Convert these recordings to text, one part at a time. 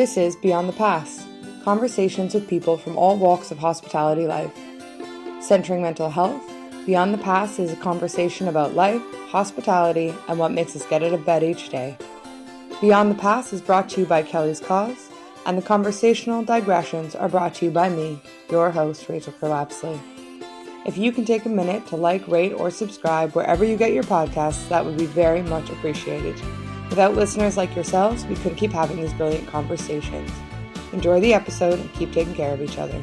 This is Beyond the Pass conversations with people from all walks of hospitality life. Centering mental health, Beyond the Pass is a conversation about life, hospitality, and what makes us get out of bed each day. Beyond the Pass is brought to you by Kelly's Cause, and the conversational digressions are brought to you by me, your host, Rachel Kerlapsley. If you can take a minute to like, rate, or subscribe wherever you get your podcasts, that would be very much appreciated. Without listeners like yourselves, we couldn't keep having these brilliant conversations. Enjoy the episode and keep taking care of each other.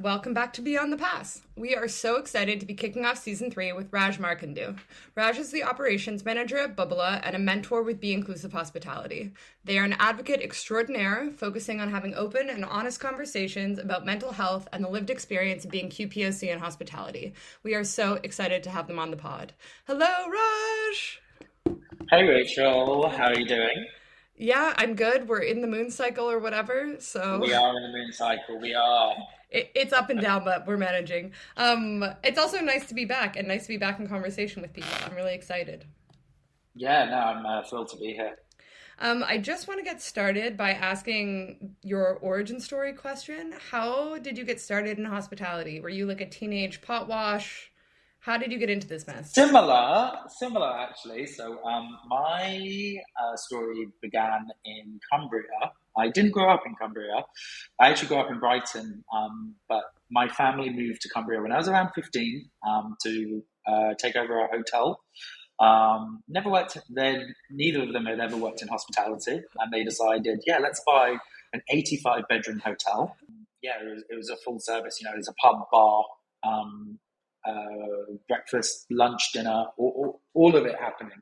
Welcome back to Beyond the Pass. We are so excited to be kicking off season three with Raj Markandoo. Raj is the operations manager at Bubala and a mentor with Be Inclusive Hospitality. They are an advocate extraordinaire, focusing on having open and honest conversations about mental health and the lived experience of being QPOC in hospitality. We are so excited to have them on the pod. Hello, Raj. Hey, Rachel. How are you doing? Yeah, I'm good. We're in the moon cycle or whatever. So we are in the moon cycle. We are it, it's up and down, but we're managing. Um, it's also nice to be back and nice to be back in conversation with people. I'm really excited. Yeah, no, I'm uh, thrilled to be here. Um, I just want to get started by asking your origin story question. How did you get started in hospitality? Were you like a teenage pot wash? How did you get into this mess? Similar, similar actually. So um, my uh, story began in Cumbria. I didn't grow up in Cumbria. I actually grew up in Brighton, um, but my family moved to Cumbria when I was around 15 um, to uh, take over a hotel. Um, never worked then. Neither of them had ever worked in hospitality, and they decided, yeah, let's buy an 85 bedroom hotel. Yeah, it was, it was, a full service. You know, there's a pub, bar, um, uh, breakfast, lunch, dinner, all, all, all, of it happening.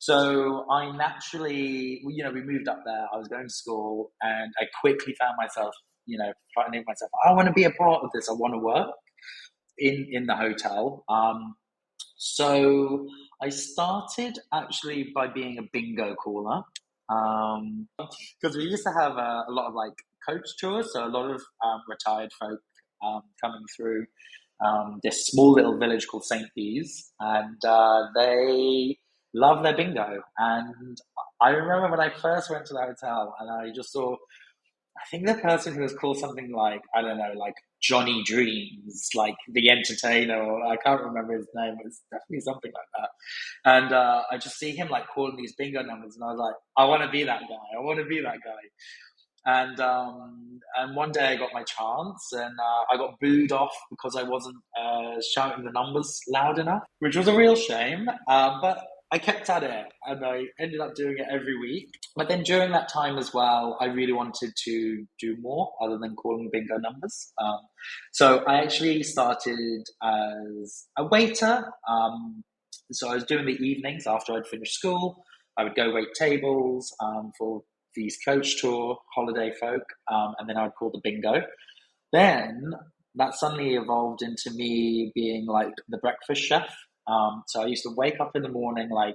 So I naturally, you know, we moved up there. I was going to school, and I quickly found myself, you know, finding myself. I want to be a part of this. I want to work in in the hotel. Um, so I started actually by being a bingo caller because um, we used to have a, a, lot of like coach tours, so a lot of um, retired folk um, coming through um, this small little village called St. Bees, and uh, they love their bingo. And I remember when I first went to the hotel and I just saw, I think the person who was called something like, I don't know, like Johnny Dreams, like the entertainer, I can't remember his name, it's definitely something like that. And uh, I just see him like calling these bingo numbers, and I was like, I want to be that guy. I want to be that guy. And um, and one day I got my chance, and uh, I got booed off because I wasn't uh, shouting the numbers loud enough, which was a real shame. Uh, but I kept at it, and I ended up doing it every week. But then during that time as well, I really wanted to do more other than calling bingo numbers. Um, so I actually started as a waiter. Um, so I was doing the evenings after I'd finished school. I would go wait tables um, for these coach tour holiday folk, um, and then I'd call the bingo. Then that suddenly evolved into me being like the breakfast chef. Um, so I used to wake up in the morning like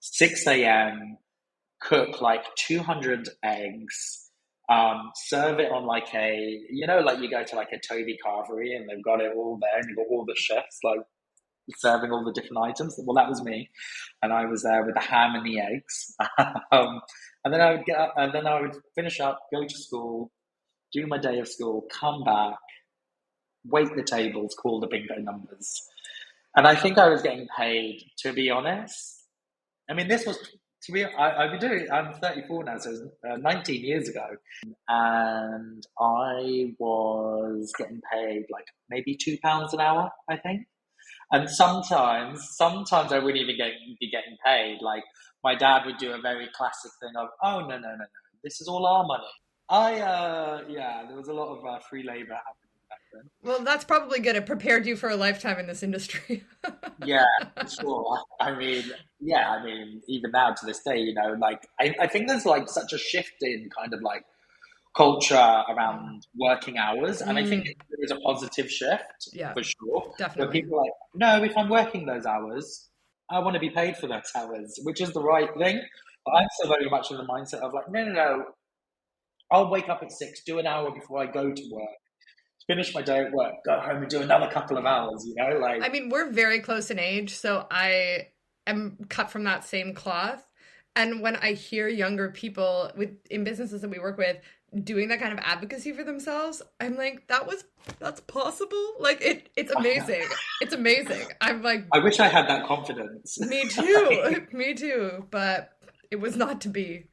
6 a.m., cook like 200 eggs, um, serve it on like a, you know, like you go to like a Toby Carvery and they've got it all there and you've got all the chefs like serving all the different items. Well, that was me. And I was there with the ham and the eggs. um, and then I would get up, and then I would finish up, go to school, do my day of school, come back, wait the tables, call the bingo numbers. And I think I was getting paid, to be honest. I mean, this was, to be, I, I've been doing, I'm 34 now, so was, uh, 19 years ago. And I was getting paid like maybe two pounds an hour, I think. And sometimes, sometimes I wouldn't even get, be getting paid. Like my dad would do a very classic thing of, oh, no, no, no, no, this is all our money. I, uh, yeah, there was a lot of uh, free labor. Well, that's probably good. It prepared you for a lifetime in this industry. yeah, sure. I mean, yeah, I mean, even now to this day, you know, like, I, I think there's like such a shift in kind of like culture around working hours. And I think mm. there is a positive shift yeah, for sure. Definitely. Where people are like, no, if I'm working those hours, I want to be paid for those hours, which is the right thing. But I'm still very much in the mindset of like, no, no, no. I'll wake up at six, do an hour before I go to work finish my day at work, go home and do another couple of hours, you know? Like I mean, we're very close in age, so I am cut from that same cloth. And when I hear younger people with in businesses that we work with doing that kind of advocacy for themselves, I'm like, that was that's possible. Like it it's amazing. it's amazing. I'm like I wish I had that confidence. Me too. me too. But it was not to be.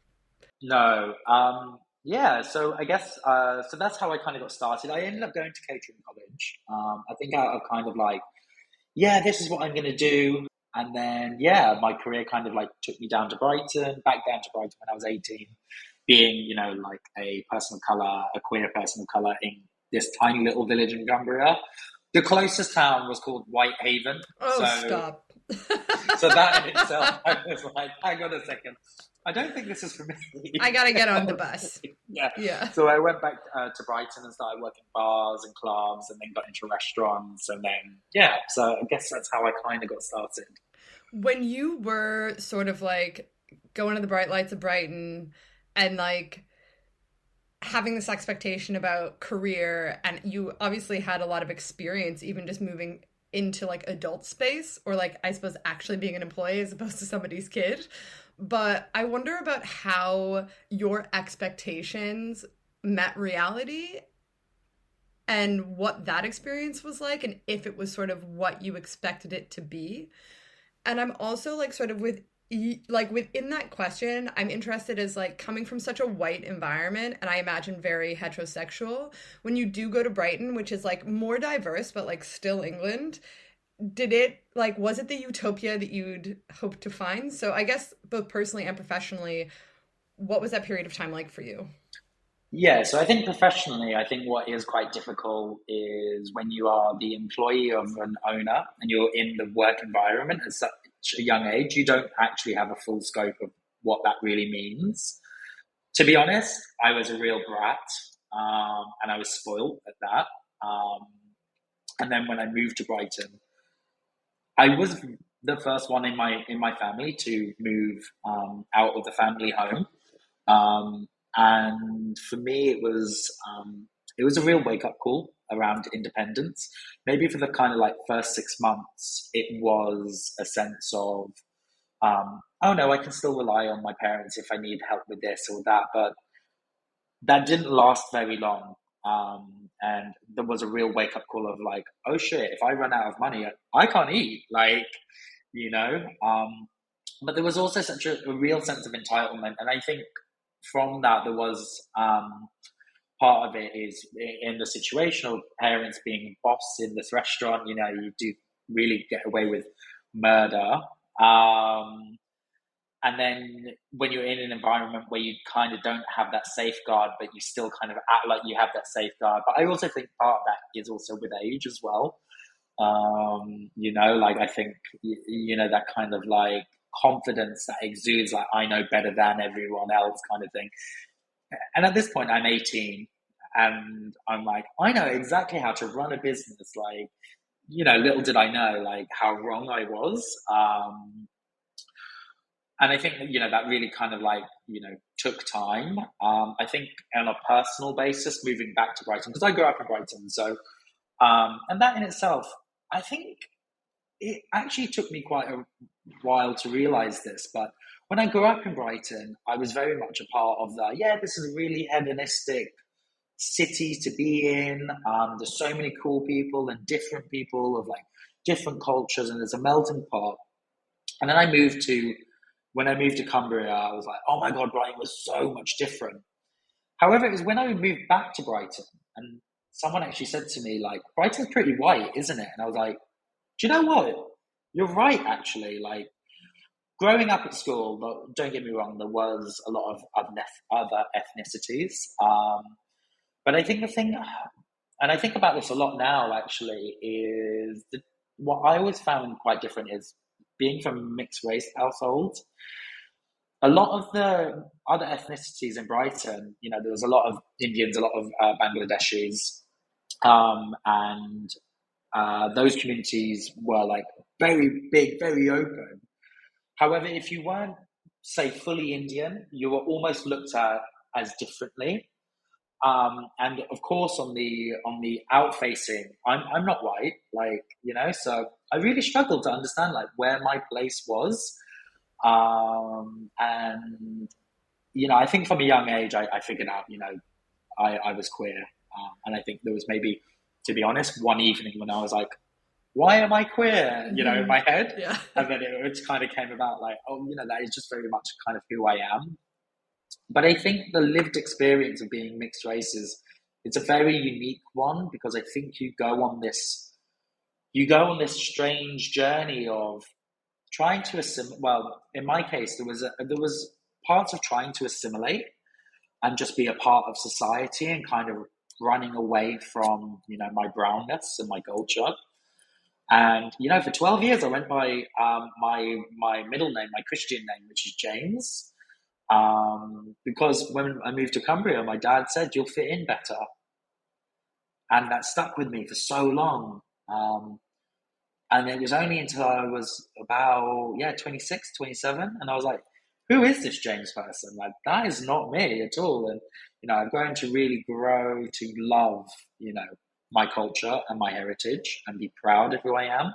No. Um yeah, so I guess uh, so that's how I kind of got started. I ended up going to catering college. Um, I think out of kind of like, yeah, this is what I'm going to do. And then, yeah, my career kind of like took me down to Brighton, back down to Brighton when I was 18, being, you know, like a person of colour, a queer person of colour in this tiny little village in Cumbria. The closest town was called Whitehaven. Oh, so, stop. so that in itself, I was like, hang on a second. I don't think this is for me. I gotta get on the bus. yeah, yeah. So I went back uh, to Brighton and started working bars and clubs, and then got into restaurants, and then yeah. So I guess that's how I kind of got started. When you were sort of like going to the bright lights of Brighton, and like having this expectation about career, and you obviously had a lot of experience, even just moving into like adult space or like I suppose actually being an employee as opposed to somebody's kid but I wonder about how your expectations met reality and what that experience was like and if it was sort of what you expected it to be. And I'm also like sort of with like within that question i'm interested as like coming from such a white environment and i imagine very heterosexual when you do go to brighton which is like more diverse but like still england did it like was it the utopia that you'd hoped to find? So i guess both personally and professionally what was that period of time like for you? Yeah so i think professionally i think what is quite difficult is when you are the employee of an owner and you're in the work environment at such a young age you don't actually have a full scope of what that really means. To be honest i was a real brat um, and i was spoiled at that um, and then when i moved to brighton I was the first one in my in my family to move um, out of the family home, um, and for me it was um, it was a real wake up call around independence. Maybe for the kind of like first six months, it was a sense of um, oh no, I can still rely on my parents if I need help with this or that, but that didn't last very long. Um, and there was a real wake up call of like, oh shit, if I run out of money, I can't eat. Like, you know. Um, but there was also such a, a, real sense of entitlement, and I think from that there was um, part of it is in the situation of parents being boss in this restaurant. You know, you do really get away with murder. Um, and then when you're in an environment where you kind of don't have that safeguard, but you still kind of act like you have that safeguard. But I also think part of that is also with age as well. Um, you know, like I think, you know, that kind of like confidence that exudes, like I know better than everyone else kind of thing. And at this point, I'm 18 and I'm like, I know exactly how to run a business. Like, you know, little did I know, like, how wrong I was. Um, and I think you know that really kind of like you know took time. Um, I think on a personal basis, moving back to Brighton because I grew up in Brighton, so um, and that in itself, I think it actually took me quite a while to realize this. But when I grew up in Brighton, I was very much a part of the yeah, this is a really hedonistic city to be in. Um, there's so many cool people and different people of like different cultures, and there's a melting pot. And then I moved to when I moved to Cumbria, I was like, oh my God, Brighton was so much different. However, it was when I moved back to Brighton and someone actually said to me, like, Brighton's pretty white, isn't it? And I was like, do you know what? You're right, actually. Like, growing up at school, don't get me wrong, there was a lot of other ethnicities. Um, but I think the thing, and I think about this a lot now, actually, is the, what I always found quite different is being from mixed race households, a lot of the other ethnicities in Brighton, you know, there was a lot of Indians, a lot of uh, Bangladeshis, um, and uh, those communities were like very big, very open. However, if you weren't, say, fully Indian, you were almost looked at as differently. Um, and of course, on the on the out facing, I'm I'm not white, like you know, so I really struggled to understand like where my place was, um, and you know, I think from a young age, I, I figured out, you know, I, I was queer, um, and I think there was maybe, to be honest, one evening when I was like, why am I queer? You know, in mm-hmm. my head, yeah. and then it, it kind of came about like, oh, you know, that is just very much kind of who I am. But I think the lived experience of being mixed races, it's a very unique one because I think you go on this, you go on this strange journey of trying to assimilate. Well, in my case, there was a, there was parts of trying to assimilate and just be a part of society and kind of running away from you know my brownness and my culture. And you know, for twelve years, I went by um, my my middle name, my Christian name, which is James. Um, because when I moved to Cumbria, my dad said, You'll fit in better. And that stuck with me for so long. Um, and it was only until I was about, yeah, 26, 27. And I was like, Who is this James person? Like, that is not me at all. And, you know, I've grown to really grow to love, you know, my culture and my heritage and be proud of who I am.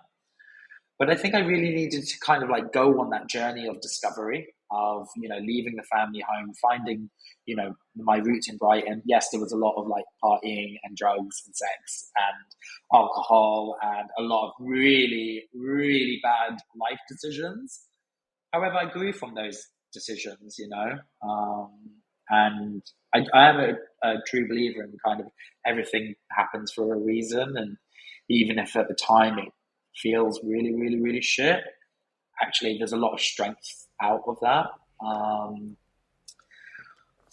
But I think I really needed to kind of like go on that journey of discovery of you know leaving the family home, finding you know my roots in Brighton. Yes, there was a lot of like partying and drugs and sex and alcohol and a lot of really really bad life decisions. However, I grew from those decisions, you know, um, and I, I am a, a true believer in kind of everything happens for a reason, and even if at the time it feels really, really, really shit, actually there's a lot of strength out of that. Um,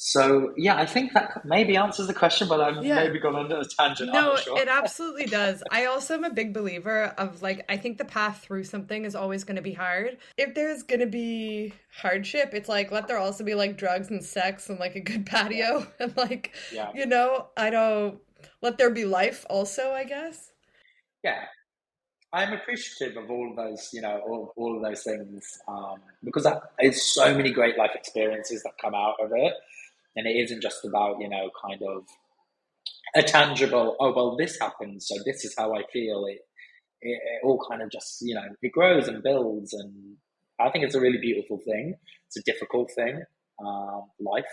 so yeah, I think that maybe answers the question, but I've yeah. maybe gone on a tangent. No, sure. it absolutely does. I also am a big believer of like I think the path through something is always going to be hard. If there's going to be hardship, it's like let there also be like drugs and sex and like a good patio yeah. and like yeah. you know I don't let there be life also. I guess. Yeah, I'm appreciative of all of those, you know, all, all of those things um, because it's so many great life experiences that come out of it, and it isn't just about you know kind of a tangible. Oh well, this happened, so this is how I feel. It, it, it all kind of just you know it grows and builds, and I think it's a really beautiful thing. It's a difficult thing. Um, life,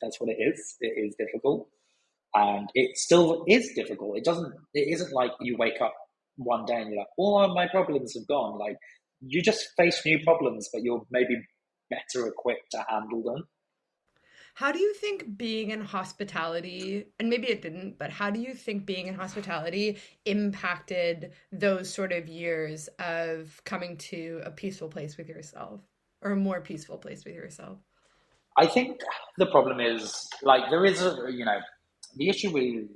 that's what it is. It is difficult, and it still is difficult. It doesn't. It isn't like you wake up one day and you're like, all my problems have gone. Like you just face new problems, but you're maybe better equipped to handle them. How do you think being in hospitality, and maybe it didn't, but how do you think being in hospitality impacted those sort of years of coming to a peaceful place with yourself or a more peaceful place with yourself? I think the problem is like there is a, you know, the issue with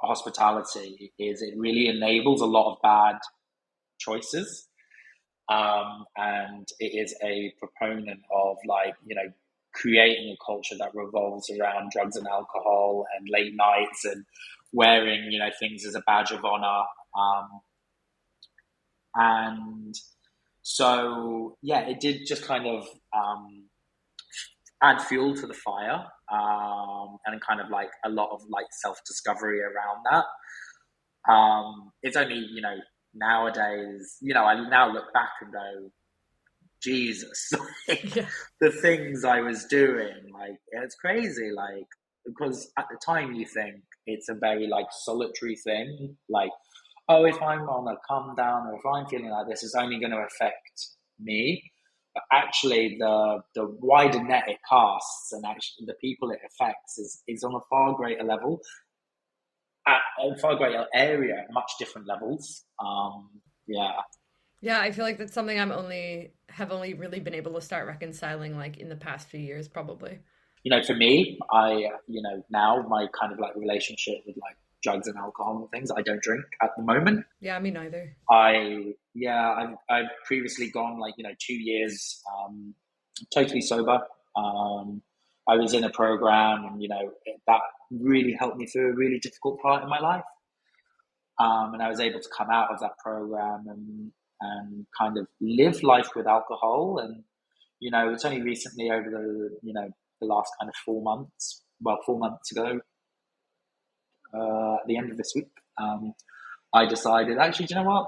hospitality is it really enables a lot of bad choices. Um, and it is a proponent of like, you know, creating a culture that revolves around drugs and alcohol and late nights and wearing, you know, things as a badge of honor. Um, and so, yeah, it did just kind of um, add fuel to the fire um, and kind of like a lot of like self discovery around that. Um, it's only you know nowadays you know I now look back and go, Jesus, like, yeah. the things I was doing, like it's crazy, like because at the time you think it's a very like solitary thing, like oh if I'm on a come down or if I'm feeling like this, it's only going to affect me actually the the wider net it casts and actually the people it affects is is on a far greater level at a far greater area at much different levels. Um yeah. Yeah i feel like that's something i'm only have only really been able to start reconciling like in the past few years probably. You know for me i you know now my kind of like relationship with like drugs and alcohol and things. I don't drink at the moment. Yeah, me neither. I yeah, I've I've previously gone like you know two years um, totally sober. Um, I was in a program, and you know that really helped me through a really difficult part in my life. Um, and I was able to come out of that program and and kind of live life with alcohol. And you know, it's only recently over the you know the last kind of four months, well, four months ago, uh, at the end of this week, um, I decided actually, do you know what?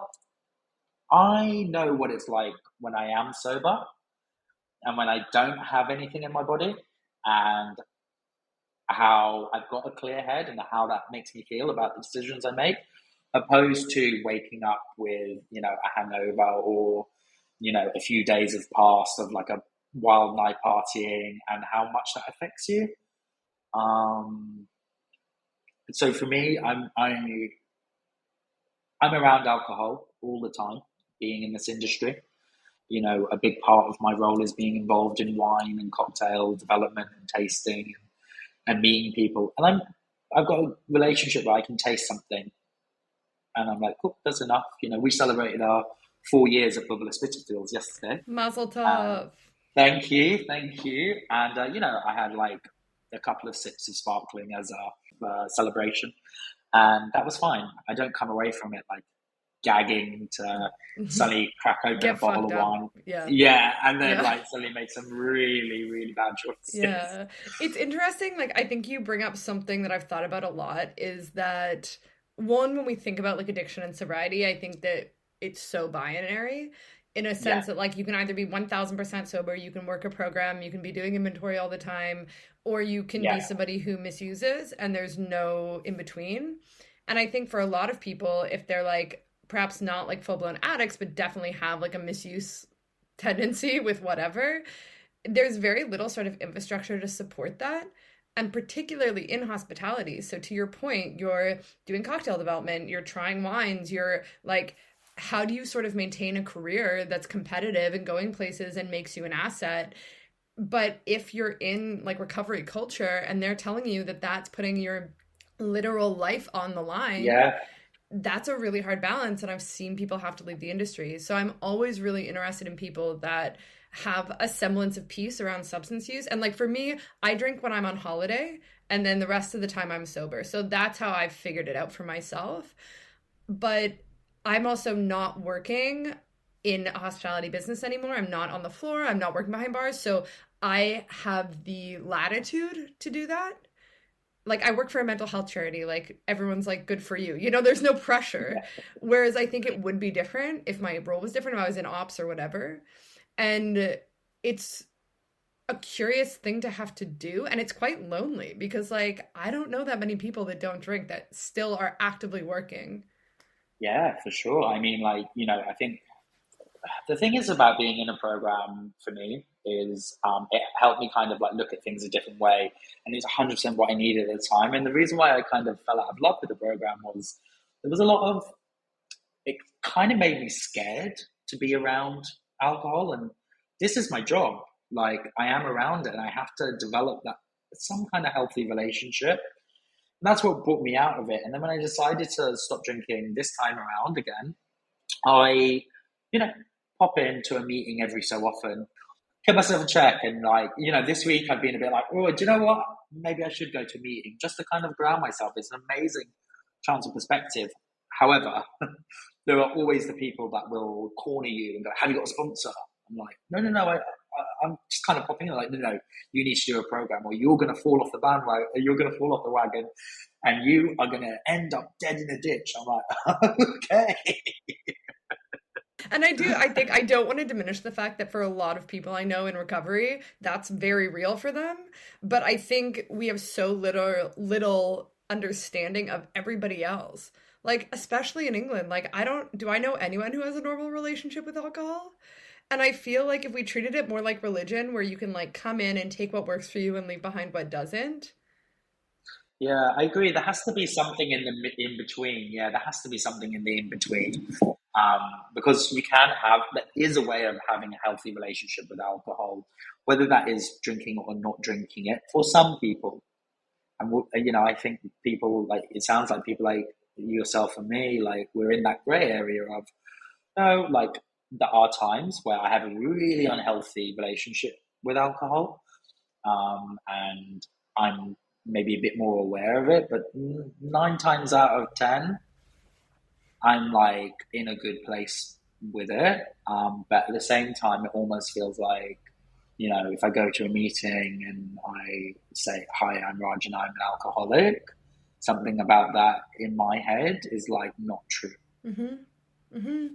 I know what it's like when I am sober and when I don't have anything in my body, and how I've got a clear head and how that makes me feel about the decisions I make, opposed to waking up with you know a hangover or you know a few days have passed of like a wild night partying and how much that affects you. Um, so for me, I'm I I'm around alcohol all the time, being in this industry. You know, a big part of my role is being involved in wine and cocktail development and tasting and, and meeting people. And I'm I've got a relationship where I can taste something, and I'm like, "Cool, that's enough." You know, we celebrated our four years at Bubala Spitalfields yesterday. Mazel tov. Um, thank you, thank you. And uh, you know, I had like a couple of sips of sparkling as a uh, celebration, and that was fine. I don't come away from it like gagging to mm-hmm. suddenly crack open Get a bottle of wine. Yeah. Yeah. And then yeah. like suddenly make some really, really bad choices. Yeah. It's interesting. Like I think you bring up something that I've thought about a lot is that one, when we think about like addiction and sobriety, I think that it's so binary in a sense yeah. that like you can either be 1000% sober you can work a program you can be doing inventory all the time or you can yeah. be somebody who misuses and there's no in between and i think for a lot of people if they're like perhaps not like full-blown addicts but definitely have like a misuse tendency with whatever there's very little sort of infrastructure to support that. And particularly in hospitality. So to your point you're doing cocktail development you're trying wines you're like how do you sort of maintain a career that's competitive and going places and makes you an asset but if you're in like recovery culture and they're telling you that that's putting your literal life on the line yeah. that's a really hard balance and i've seen people have to leave the industry. So i'm always really interested in people that have a semblance of peace around substance use. And like for me i drink when i'm on holiday and then the rest of the time i'm sober. So that's how i've figured it out for myself. But I'm also not working in a hospitality business anymore. I'm not on the floor. I'm not working behind bars. So I have the latitude to do that. Like I work for a mental health charity. Like everyone's like, good for you. You know, there's no pressure. Whereas I think it would be different if my role was different, if I was in ops or whatever. And it's a curious thing to have to do. And it's quite lonely because like I don't know that many people that don't drink that still are actively working. Yeah, for sure. I mean, like, you know, I think the thing is about being in a program for me is um, it helped me kind of like look at things a different way. And it's 100% what I needed at the time. And the reason why I kind of fell out of love with the program was there was a lot of, it kind of made me scared to be around alcohol. And this is my job. Like, I am around it and I have to develop that some kind of healthy relationship And that's what brought me out of it. And then when I decided to stop drinking this time around again, I, you know, pop into a meeting every so often, give myself a check, and like, you know, this week I've been a bit like, oh, do you know what? Maybe I should go to a meeting just to kind of ground myself. It's an amazing chance of perspective. However, there are always the people that will corner you and go, "Have you got a sponsor?" I'm like, "No, no, no. I, I'm just kind of popping in like, no, no, you need to do a program or you're going to fall off the bandwagon, you're going to fall off the wagon and you are going to end up dead in a ditch. I'm like, okay. Do, I think I don't want to diminish the fact that for a lot of people I know in recovery, that's very real for them. But I think we have so little, little understanding of everybody else. Like, especially in England, like, I don't, do I know anyone who has a normal relationship with alcohol? And I feel like if we treated it more like religion, where you can like come in and take what works for you and leave behind what doesn't. Yeah, I agree. There has to be something in the in between. Yeah, there has to be something in the in between, um, because you can have. There is a way of having a healthy relationship with alcohol, whether that is drinking or not drinking it. For some people, and you know, I think people like it sounds like people like yourself and me, like we're in that grey area of, you no, like there are times where I have a really unhealthy relationship with alcohol, um, and I'm maybe a bit more aware of it. But nine times out of ten, I'm like in a good place with it. Um, but at the same time, it almost feels like, you know, if I go to a meeting and I say, "Hi, I'm Raj, and I'm an alcoholic," something about that in my head is like not true. Mm-hmm. Mm-hmm.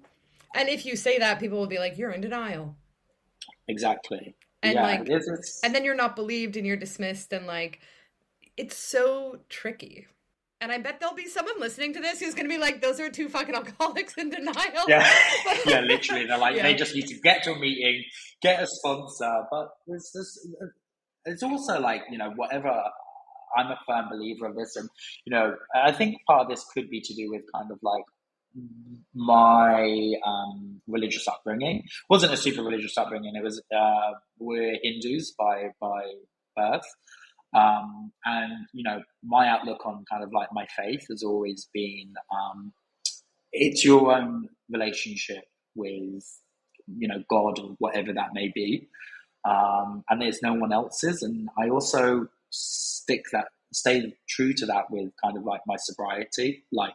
And if you say that, people will be like, "You're in denial." Exactly. And yeah, like, and then you're not believed, and you're dismissed, and like, it's so tricky. And I bet there'll be someone listening to this who's going to be like, "Those are two fucking alcoholics in denial." Yeah, yeah, literally. They're like, Yeah. they just need to get to a meeting, get a sponsor. But it's just, it's also like you know, whatever. I'm a firm believer of this, and you know, I think part of this could be to do with kind of like my um, religious upbringing. It wasn't a super religious upbringing. It was uh, we're Hindus by by birth. Um, and you know, my outlook on kind of like my faith has always been um, it's your own relationship with you know God or whatever that may be, um, and there's no one else's. And I also stick that stay true to that with kind of like my sobriety, like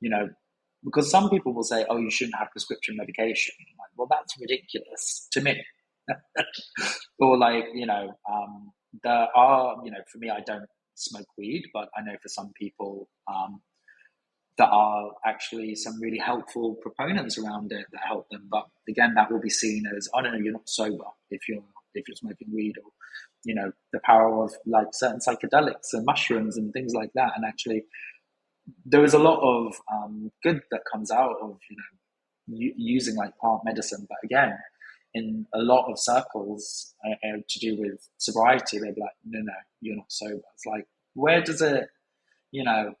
you know, because some people will say, "Oh, you shouldn't have prescription medication." Like, well, that's ridiculous to me. or like you know, um, there are you know, for me, I don't smoke weed, but I know for some people. Um, there are actually some really helpful proponents around it that help them. But again, that will be seen as I don't know, you're not sober if you're if you're smoking weed, or you know, the power of like certain psychedelics and mushrooms and things like that. And actually, there is a lot of um, good that comes out of you know using like plant medicine. But again, in a lot of circles uh, uh, to do with sobriety, they're like, no, no, you're not sober. It's like, where does it, you know?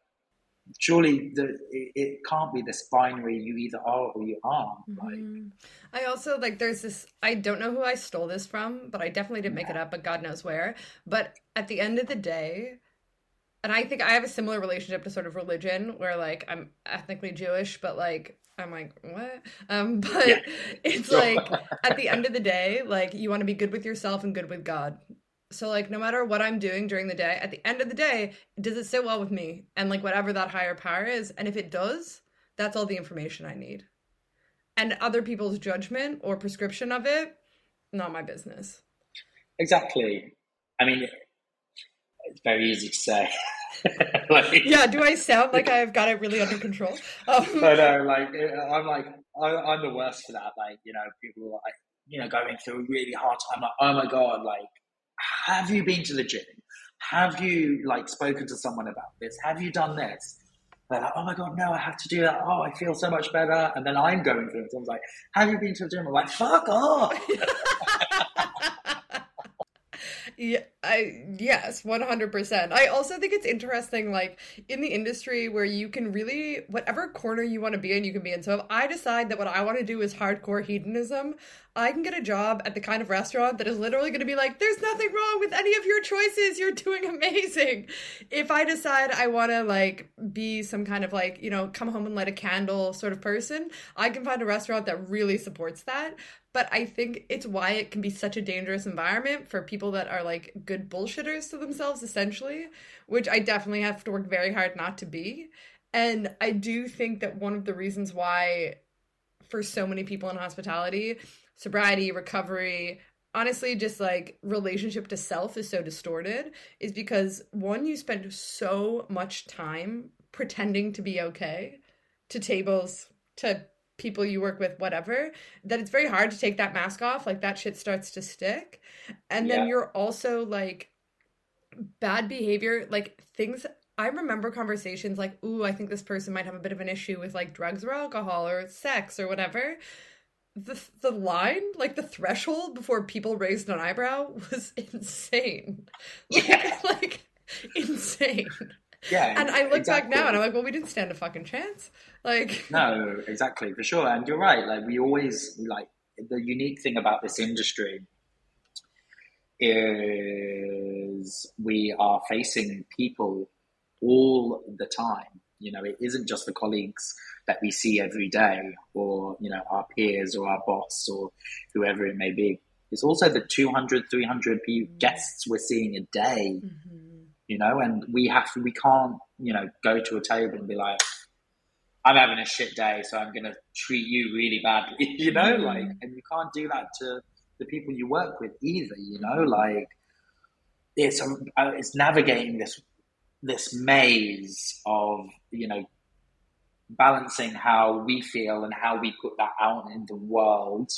surely the, it, it can't be this binary you either are or you aren't like Mhm. I also like there's this I don't know who I stole this from, but I definitely didn't make it up, but God knows where. But at the end of the day, and I think I have a similar relationship to sort of religion where like I'm ethnically Jewish, but like I'm like, what? Um, but Yeah. it's like at the end of the day, like you want to be good with yourself and good with God. So like no matter what I'm doing during the day, at the end of the day, does it sit well with me? And like whatever that higher power is, and if it does, that's all the information I need. And other people's judgment or prescription of it, not my business. exactly i mean it's very easy to say like Yeah, do I sound like I've got it really under control? Um, no no like i'm like I, i'm the worst for that like you know people are like you know going through a really hard time like oh my god like have you been to the gym have you like spoken to someone about this have you done this they're like, oh my god, no, I have to do that. Oh, I feel so much better. And then I'm going through it. Someone's like, have you been to the gym? I'm like, fuck off. yeah, I yes, one hundred percent. I also think it's interesting, like in the industry where you can really whatever corner you want to be in, you can be in. So if I decide that what I want to do is hardcore hedonism, I can get a job at the kind of restaurant that is literally going to be like, "There's nothing wrong with any of your choices. You're doing amazing." If I decide I want to like be some kind of like you know come home and light a candle sort of person, I can find a restaurant that really supports that but I think it's why it can be such a dangerous environment for people that are like good bullshitters to themselves, essentially, which I definitely have to work very hard not to be. And I do think that one of the reasons why, for so many people in hospitality, sobriety, recovery, honestly, just like relationship to self is so distorted, is because one, you spend so much time pretending to be okay to tables, to people you work with, whatever, that it's very hard to take that mask off. Like that shit starts to stick. And then Yeah. you're also like bad behavior, like things. I remember conversations like, ooh, I think this person might have a bit of an issue with like drugs or alcohol or sex or whatever. The, the line, like the threshold before people raised an eyebrow was insane. Like, Yeah. like insane. Yeah. And I look exactly. back now and I'm like, well, we didn't stand a fucking chance. Like, No, exactly, for sure. And you're right. Like we always like the unique thing about this industry is we are facing people all the time. You know, it isn't just the colleagues that we see every day or, you know, our peers or our boss or whoever it may be. It's also the 200, 300 pe- mm-hmm. guests we're seeing a day, mm-hmm. You know, and we have to, we can't, you know, go to a table and be like, I'm having a shit day, so I'm going to treat you really badly, you know, Mhm. like, and you can't do that to the people you work with either, you know, like, it's um, uh, it's navigating this this maze of you know balancing how we feel and how we put that out in the world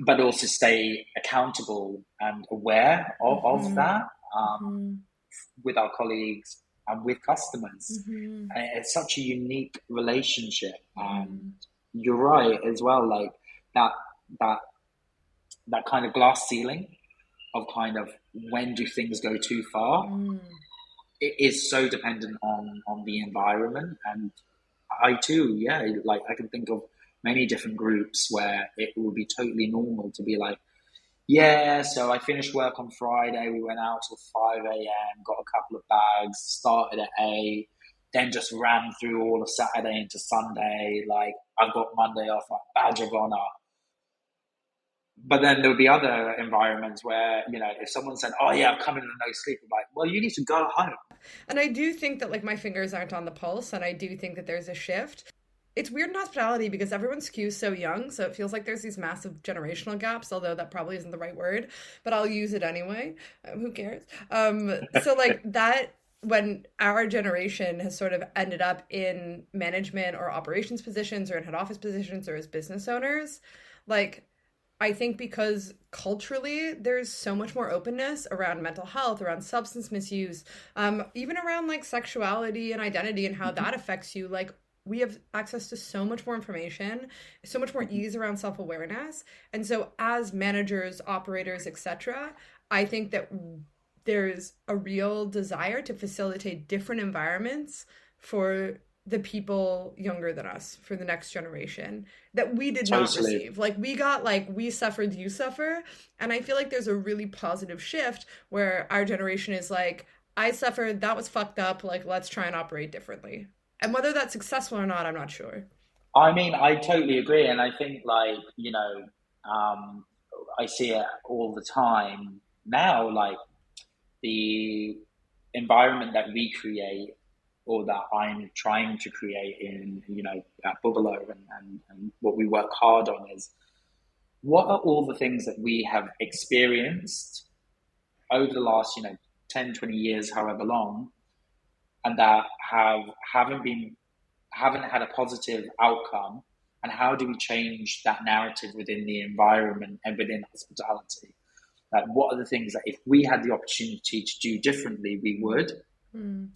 but also stay accountable and aware of, mm-hmm. of that um, mm-hmm. With our colleagues and with customers. Mm-hmm. it's such a unique relationship, and you're right as well. Like that, that, that kind of glass ceiling of kind of when do things go too far. Mm. It is so dependent on on the environment, and I too, yeah, like I can think of many different groups where it would be totally normal to be like, yeah, so I finished work on Friday. We went out till 5 a.m., got a couple of bags, started at 8, then just ran through all of Saturday into Sunday. Like, I've got Monday off, like, badge of honor. But then there would be other environments where, you know, if someone said, oh, yeah, I'm coming to no sleep, I'm like, well, you need to go home. And I do think that, like, my fingers aren't on the pulse, and I do think that there's a shift it's weird in hospitality because everyone skews so young, so it feels like there's these massive generational gaps. Although that probably isn't the right word, but I'll use it anyway. Um, who cares? Um, so like that when our generation has sort of ended up in management or operations positions or in head office positions or as business owners, like I think because culturally there's so much more openness around mental health, around substance misuse, um, even around like sexuality and identity and how mm-hmm. that affects you. Like we have access to so much more information so much more ease around self-awareness. And so as managers operators etc i think that there's a real desire to facilitate different environments for the people younger than us for the next generation that we did totally. not receive. Like we got like we suffered you suffer. And i feel like there's a really positive shift where our generation is like i suffered that was fucked up like let's try and operate differently and whether that's successful or not, I'm not sure. I mean, I totally agree. And I think, like, you know, um, I see it all the time now, like, the environment that we create or that I'm trying to create in, you know, at Bubala and, and, and what we work hard on is what are all the things that we have experienced over the last, you know, 10, 20 years, however long, and that have haven't been haven't had a positive outcome? And how do we change that narrative within the environment and within hospitality? Like what are the things that if we had the opportunity to do differently we would? Mm.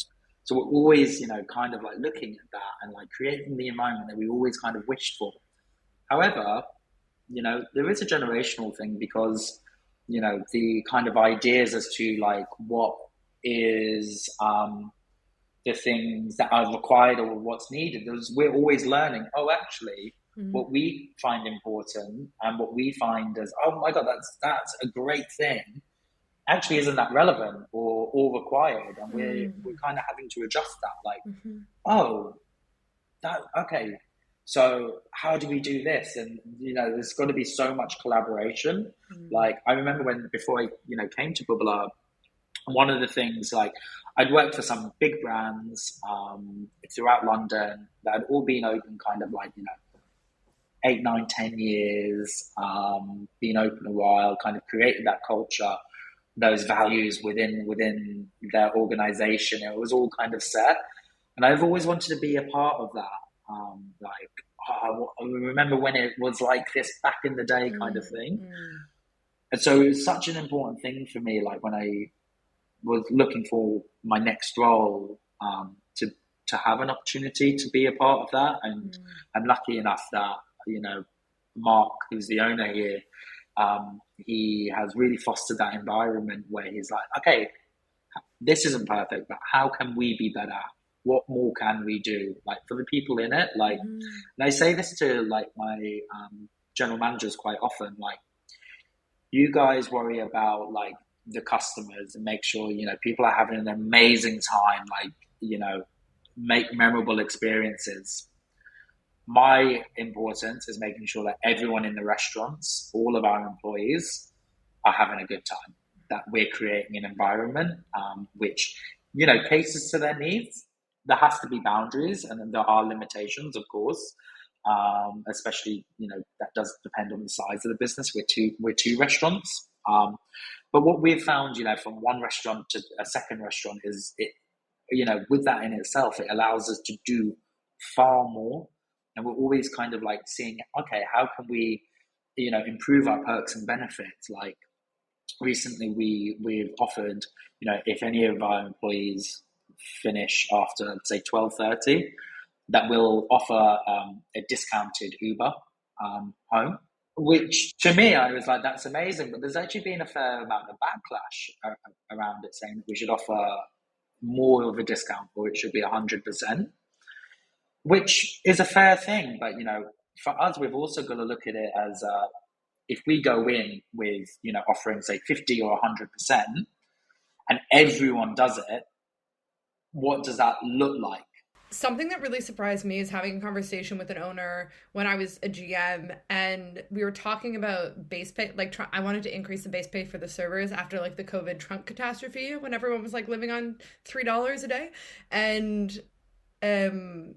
so we're always you know kind of like looking at that and like creating the environment that we always kind of wished for. However you know there is a generational thing because you know the kind of ideas as to like what is um the things that are required or what's needed. There's, we're always learning. Oh, actually, mm-hmm. what we find important and what we find as oh my god, that's that's a great thing. Actually, isn't that relevant or or required? And we're mm-hmm. we're kind of having to adjust that. Like, mm-hmm. oh, that okay. So how do we do this? And you know, there's got to be so much collaboration. Mm. Like I remember when before I you know came to Bubala, one of the things like I'd worked for some big brands um, throughout London that had all been open kind of like, you know, eight, nine, ten years, um, been open a while, kind of created that culture, those values within within their organization. It was all kind of set. And I've always wanted to be a part of that. Um, like, oh, I remember when it was like this back in the day kind of thing. Mm. And so it was such an important thing for me, like when I was looking for my next role um, to to have an opportunity to be a part of that, and mm. I'm lucky enough that you know Marc, who's the owner here, um, he has really fostered that environment where he's like, okay, this isn't perfect, but how can we be better? What more can we do? Like for the people in it, like, mm. and I say this to like my um, general managers quite often, like, you guys worry about like the customers and make sure you know people are having an amazing time like you know make memorable experiences. My importance is making sure that everyone in the restaurants all of our employees are having a good time that we're creating an environment um, which you know caters to their needs. There has to be boundaries and there are limitations of course um, especially you know that does depend on the size of the business. We're two we're two restaurants um, but what we've found, you know, from one restaurant to a second restaurant is it you know, with that in itself, it allows us to do far more. And we're always kind of like seeing, okay, how can we, you know, improve our perks and benefits? Like recently we we've offered, you know, if any of our employees finish after say twelve thirty, that we'll offer um, a discounted Uber um, home. Which to me, I was like, that's amazing. But there's actually been a fair amount of backlash around it, saying that we should offer more of a discount or it should be 100%, which is a fair thing. But, you know, for us, we've also got to look at it as uh, if we go in with, you know, offering, say, 50 or 100%, and everyone does it, what does that look like? Something that really surprised me is having a conversation with an owner when I was a GM and we were talking about base pay like I wanted to increase the base pay for the servers after like the covid Trump catastrophe when everyone was like living on $3 a day and um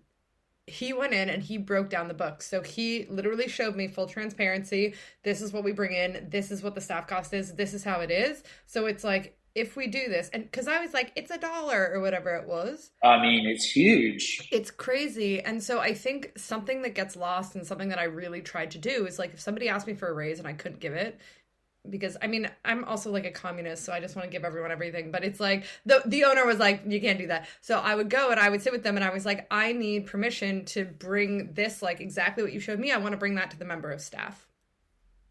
he went in and he broke down the book. So he literally showed me full transparency. This is what we bring in. This is what the staff cost is. This is how it is. So it's like if we do this and because i was like it's a dollar or whatever it was i mean it's huge it's crazy and so i think something that gets lost and something that i really tried to do is like if somebody asked me for a raise and i couldn't give it because I mean I'm also like a communist, so I just want to give everyone everything. But it's like the the owner was like, you can't do that. So I would go and I would sit with them and I was like, I need permission to bring this like exactly what you showed me. I want to bring that to the member of staff.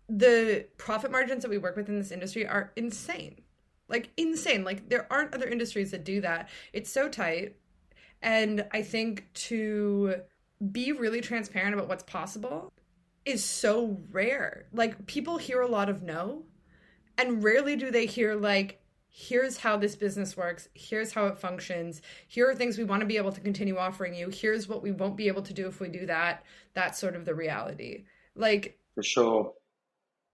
The profit margins that we work with in this industry are insane like insane. Like there aren't other industries that do that. It's so tight. And i think to be really transparent about what's possible is so rare. Like people hear a lot of no and rarely do they hear like here's how this business works here's how it functions here are things we want to be able to continue offering you here's what we won't be able to do if we do that that's sort of the reality. Like for sure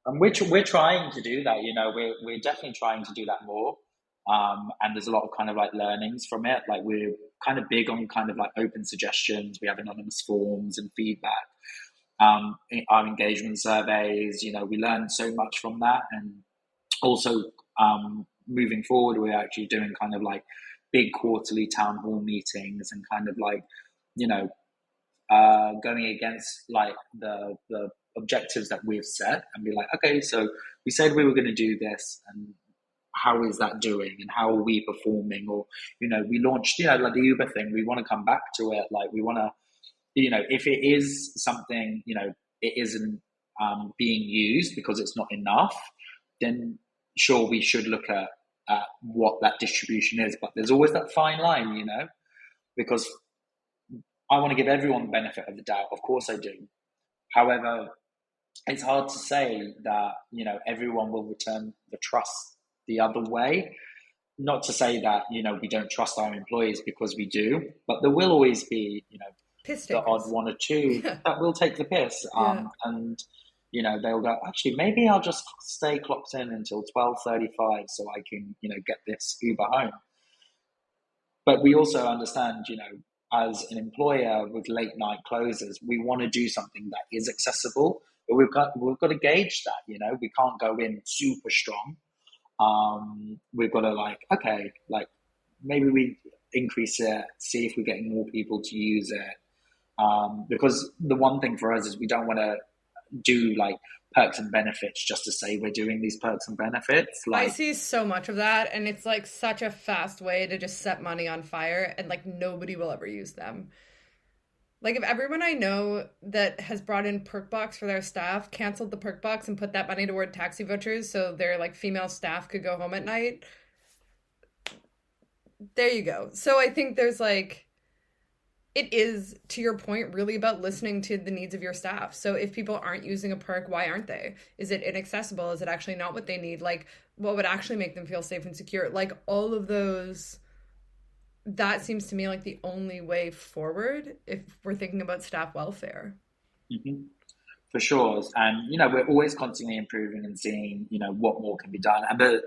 and we're, we're trying to do that, you know, we're, we're definitely trying to do that more. Um, and there's a lot of kind of like learnings from it. Like we're kind of big on kind of like open suggestions. We have anonymous forms and feedback. Um, our engagement surveys, you know, we learn so much from that. And also um, moving forward, we're actually doing kind of like big quarterly town hall meetings and kind of like, you know, uh, going against like the the objectives that we've set and be like, okay, so we said we were going to do this and how is that doing and how are we performing? Or, you know, we launched, you know, like the Uber thing, we want to come back to it. Like we want to, you know, if it is something, you know, it isn't um, being used because it's not enough, then sure, we should look at, at what that distribution is. But there's always that fine line, you know, because I want to give everyone the benefit of the doubt. Of course I do. However, it's hard to say that you know everyone will return the trust the other way. Not to say that you know we don't trust our employees because we do but there will always be you know piss the odd one or two that will take the piss um, yeah. and you know they'll go actually maybe i'll just stay clocked in until 12.35 so i can you know get this uber home. But we also understand you know as an employer with late night closes we want to do something that is accessible but we've got we've got to gauge that. You know, we can't go in super strong. Um, we've got to like okay, like maybe we increase it, see if we're getting more people to use it. Um, because the one thing for us is we don't want to do like perks and benefits just to say we're doing these perks and benefits. Like I see so much of that, and it's like such a fast way to just set money on fire, and like nobody will ever use them. Like if everyone I know that has brought in Perkbox for their staff canceled the Perkbox and put that money toward taxi vouchers so their like female staff could go home at night. There you go. So I think there's like it is to your point really about listening to the needs of your staff. So if people aren't using a perk, why aren't they? Is it inaccessible? Is it actually not what they need? Like what would actually make them feel safe and secure? Like all of those that seems to me like the only way forward if we're thinking about staff welfare. Mm-hmm. For sure, and you know we're always constantly improving and seeing you know what more can be done. And the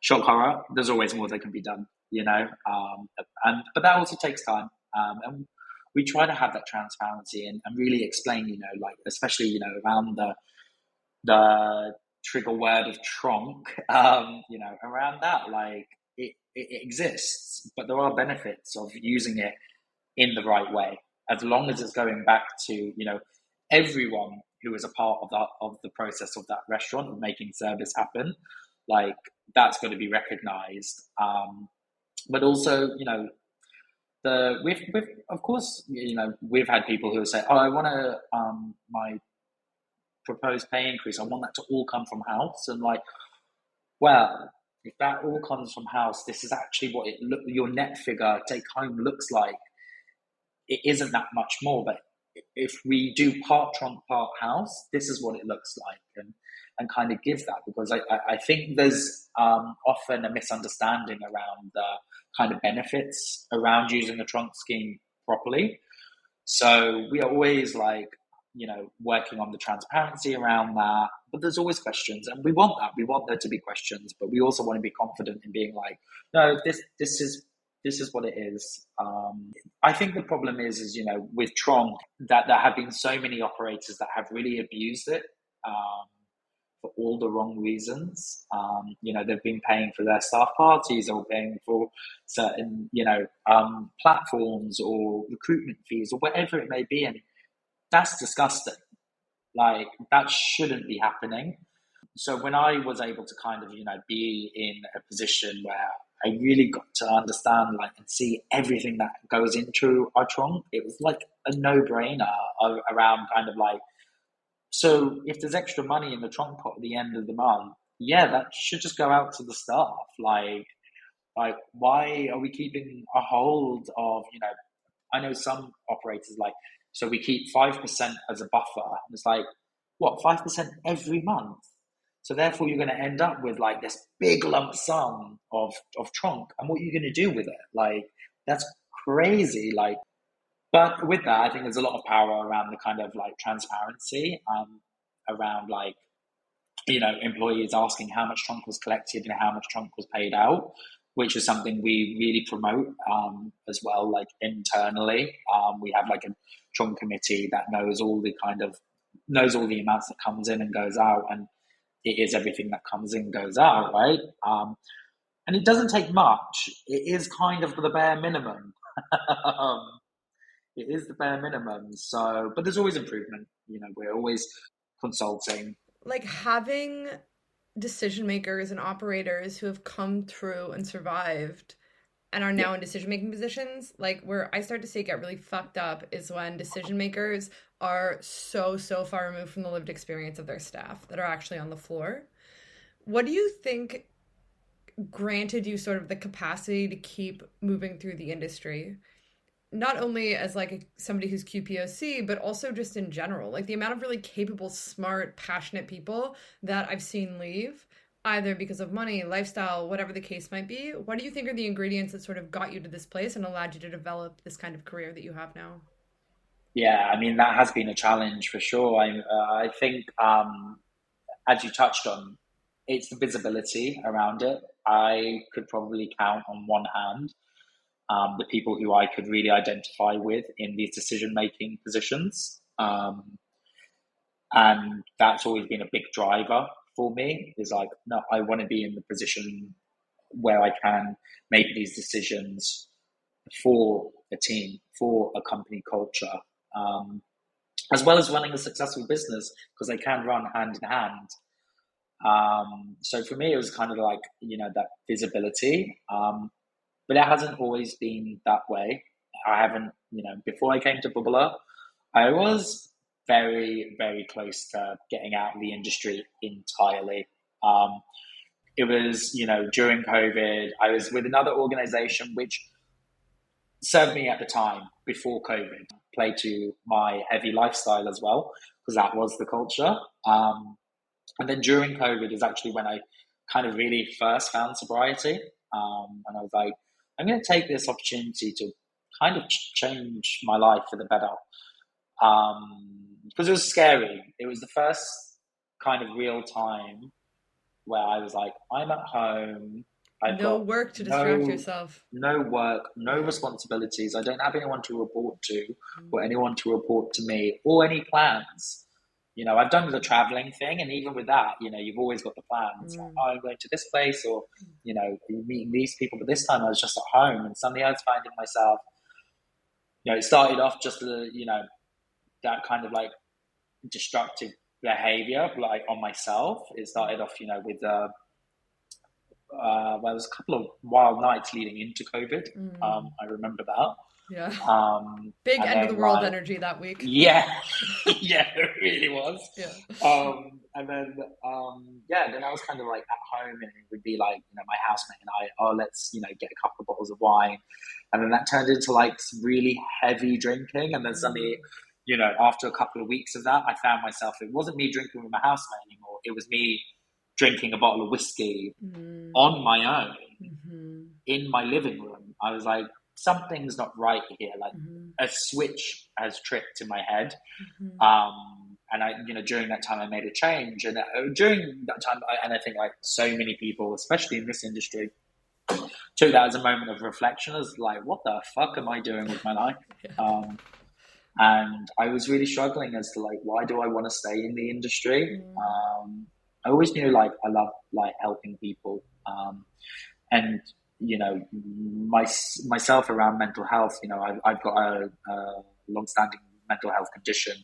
shock horror, there's always more that can be done. You know, um, and but that also takes time. Um, and we try to have that transparency and, and really explain. You know, like especially you know around the the trigger word of tronc. Um, you know, around that, like it, exists, but there are benefits of using it in the right way, as long as it's going back to you know everyone who is a part of that of the process of that restaurant of making service happen. Like that's going to be recognized, um, but also you know the we've, we've of course you know we've had people who say oh I want to um, my proposed pay increase I want that to all come from house and like well if that all comes from house, this is actually what it look your net figure take home looks like. It isn't that much more, but if we do part tronc, part house, this is what it looks like, and and kind of give that because I, I think there's um, often a misunderstanding around the kind of benefits around using the tronc scheme properly. So we are always like, you know, working on the transparency around that. But there's always questions, and we want that. We want there to be questions, but we also want to be confident in being like, no, this this is this is what it is. Um, I think the problem is, is you know, with tronc that there have been so many operators that have really abused it. Um, for all the wrong reasons. Um, you know, they've been paying for their staff parties or paying for certain, you know, um, platforms or recruitment fees or whatever it may be. And that's disgusting. Like that shouldn't be happening. So when I was able to kind of, you know, be in a position where I really got to understand like and see everything that goes into our tronc, it was like a no brainer around kind of like, so if there's extra money in the tronc pot at the end of the month, yeah, that should just go out to the staff. Like, like why are we keeping a hold of, you know, I know some operators like so we keep 5% as a buffer. It's like, what, 5% every month? So therefore, you're going to end up with like this big lump sum of, of tronc. And what are you going to do with it? Like, that's crazy. Like, but with that, I think there's a lot of power around the kind of like transparency, um, around like, you know, employees asking how much tronc was collected and how much tronc was paid out which is something we really promote um, as well, like internally. Um, we have like a tronc committee that knows all the kind of knows all the amounts that comes in and goes out, and it is everything that comes in goes out, right? Um, and it doesn't take much. It is kind of the bare minimum. Um, it is the bare minimum. So, but there's always improvement. You know, we're always consulting. Like having decision makers and operators who have come through and survived and are now yeah. in decision making positions like where i start to see it get really fucked up is when decision makers are so so far removed from the lived experience of their staff that are actually on the floor what do you think granted you sort of the capacity to keep moving through the industry not only as like somebody who's QPOC, but also just in general. Like the amount of really capable, smart, passionate people that I've seen leave, either because of money, lifestyle, whatever the case might be. What do you think are the ingredients that sort of got you to this place and allowed you to develop this kind of career that you have now? Yeah, I mean that has been a challenge for sure. I uh, I think um, as you touched on, it's the visibility around it. I could probably count on one hand um, the people who I could really identify with in these decision making positions. Um, and that's always been a big driver for me is like, no, I want to be in the position where I can make these decisions for a team, for a company culture, um, as well as running a successful business because they can run hand in hand. Um, so for me, it was kind of like, you know, that visibility. Um, but it hasn't always been that way. I haven't, you know, before I came to Bubala, I was very, very close to getting out of the industry entirely. Um, it was, you know, during COVID, I was with another organization which served me at the time before COVID, played to my heavy lifestyle as well, because that was the culture. Um, and then during COVID is actually when I kind of really first found sobriety. Um, and I was like, I'm going to take this opportunity to kind of change my life for the better. Um, because it was scary. It was the first kind of real time where I was like, I'm at home. I've no work to distract no, yourself. No work, no responsibilities. I don't have anyone to report to or anyone to report to me or any plans. You know, I've done the traveling thing, and even with that, you know, you've always got the plans. Mm. Like, oh, I'm going to this place, or you know, meeting these people. But this time, I was just at home, and suddenly I was finding myself. You know, it started off just the, you know, that kind of like destructive behavior, like on myself. It started off, you know, with uh, uh, well, there was a couple of wild nights leading into COVID. Mm. Um, I remember that. Yeah. Um, Big end of the world like, energy that week. Yeah. yeah, it really was. Yeah. Um, and then, um, yeah, then I was kind of like at home and it would be like, you know, my housemate and I, oh, let's, you know, get a couple of bottles of wine. And then that turned into like really heavy drinking. And then suddenly, mm. you know, after a couple of weeks of that, I found myself, it wasn't me drinking with my housemate anymore. It was me drinking a bottle of whiskey mm. on my own mm-hmm. in my living room. I was like, something's not right here. Like mm-hmm. a switch has tripped in my head. Mm-hmm. Um, and I, you know, during that time, I made a change. And uh, during that time, I, and I think like so many people, especially in this industry, took that as a moment of reflection, as like, what the fuck am I doing with my life? yeah. um, and I was really struggling as to like, why do I want to stay in the industry? Mm. Um, I always knew like I love like helping people, um, and you know, my, myself around mental health, you know, I've, I've got a, a long-standing mental health condition,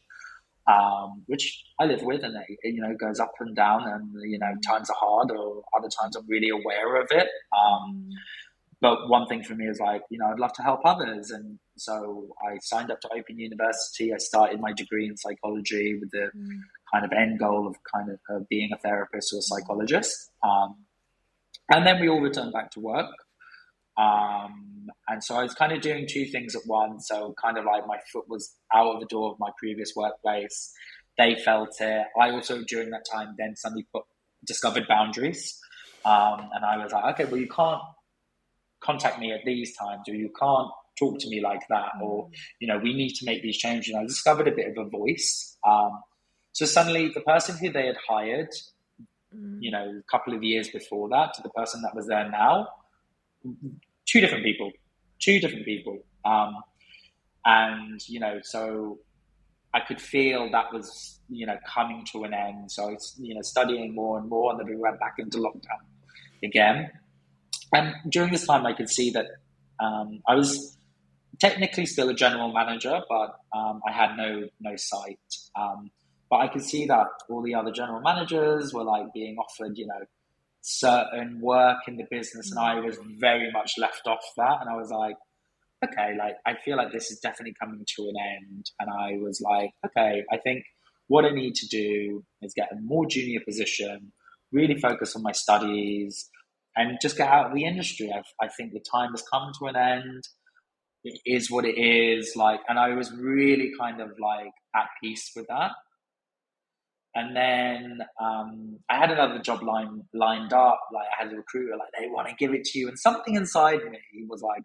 um, which I live with, and it, you know goes up and down, and you know times are hard, or other times I'm really aware of it. Um, but one thing for me is like, you know, I'd love to help others, and so I signed up to Open University. I started my degree in psychology with the mm. kind of end goal of kind of uh, being a therapist or a psychologist. Um, and then we all returned back to work. Um, and so I was kind of doing two things at once. So kind of like my foot was out of the door of my previous workplace. They felt it. I also during that time then suddenly put, discovered boundaries. Um, and I was like, okay, well you can't contact me at these times or you can't talk to me like that or mm. you know we need to make these changes. And I discovered a bit of a voice. Um, so suddenly the person who they had hired mm. you know, a couple of years before that to the person that was there now, two different people, two different people. Um, and, you know, so I could feel that was, you know, coming to an end. So I was, you know, studying more and more, and then we went back into lockdown again. And during this time, I could see that um, I was technically still a general manager, but um, I had no no sight. Um, but I could see that all the other general managers were like being offered, you know, certain work in the business, and I mm. was very much left off that. And I was like, okay, like I feel like this is definitely coming to an end. And I was like, okay, I think what I need to do is get a more junior position, really focus on my studies, and just get out of the industry. I, I think the time has come to an end. It is what it is. Like, and I was really kind of like at peace with that. And then um, I had another job line lined up. Like I had a recruiter, like they want to give it to you, and something inside me was like,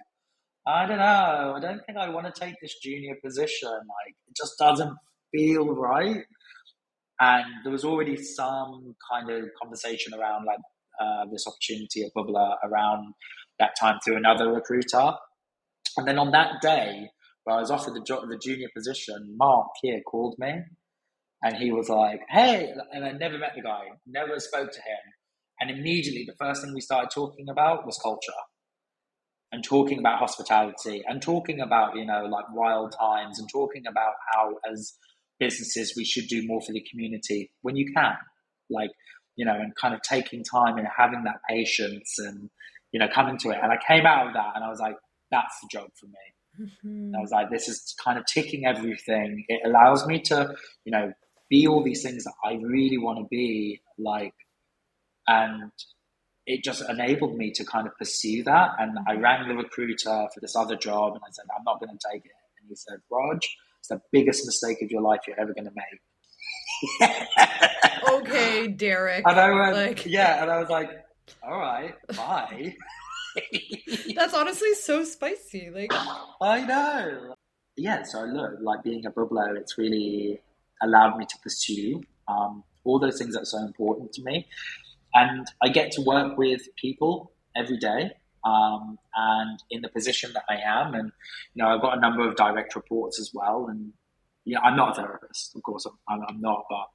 I don't know. I don't think I want to take this junior position. Like it just doesn't feel right. And there was already some kind of conversation around like uh, this opportunity at Bubala around that time through another recruiter. And then on that day where I was offered the, jo- the junior position, Marc here called me and he was like, "Hey," and I never met the guy, never spoke to him, and immediately the first thing we started talking about was culture, and talking about hospitality, and talking about you know like wild times, and talking about how as businesses we should do more for the community when you can, like you know, and kind of taking time and having that patience and you know coming to it. And I came out of that, and I was like, "That's the job for me." Mm-hmm. I was like, this is kind of ticking everything. It allows me to, you know, be all these things that I really want to be like, and it just enabled me to kind of pursue that. And I rang the recruiter for this other job, and I said, I'm not going to take it. And he said, Raj, it's the biggest mistake of your life you're ever going to make. okay, Derek. And I went, like... yeah, and I was like, all right, bye. That's honestly so spicy. Like I know. Yeah, so look, like being a Bubala, it's really allowed me to pursue um, all those things that are so important to me. And I get to work with people every day. Um, and in the position that I am, and you know, I've got a number of direct reports as well, and yeah, I'm not a therapist, of course, I'm, I'm not, but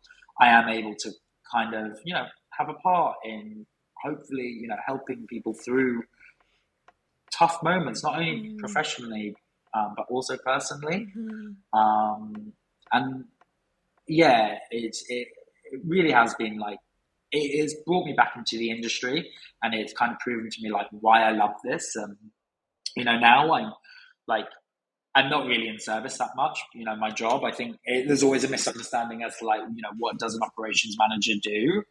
I am able to kind of, you know, have a part in hopefully, you know, helping people through tough moments, not only mm. professionally, um, but also personally. Mm-hmm. Um, and yeah, it, it really has been like, it has brought me back into the industry and it's kind of proven to me like why I love this. And, you know, now I'm like, I'm not really in service that much. You know, my job, I think it, there's always a misunderstanding as to like, you know, what does an operations manager do?